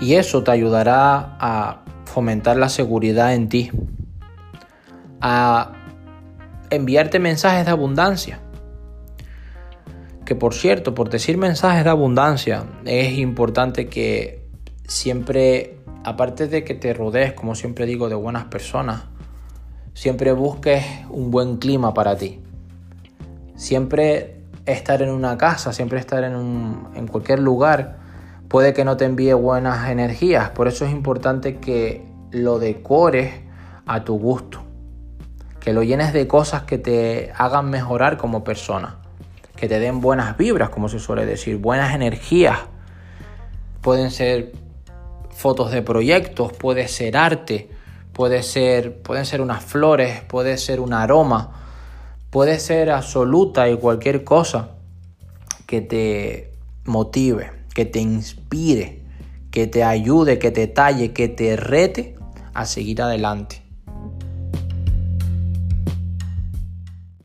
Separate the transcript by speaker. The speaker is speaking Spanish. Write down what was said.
Speaker 1: Y eso te ayudará a fomentar la seguridad en ti, a enviarte mensajes de abundancia. Que por cierto, por decir mensajes de abundancia, es importante que siempre, aparte de que te rodees, como siempre digo, de buenas personas, siempre busques un buen clima para ti. Siempre estar en una casa, siempre estar en, en cualquier lugar, puede que no te envíe buenas energías. Por eso es importante que lo decores a tu gusto. Que lo llenes de cosas que te hagan mejorar como persona. Que te den buenas vibras, como se suele decir, buenas energías. Pueden ser fotos de proyectos, puede ser arte, puede ser, pueden ser unas flores, puede ser un aroma, puede ser absoluta y cualquier cosa que te motive, que te inspire, que te ayude, que te talle, que te rete a seguir adelante.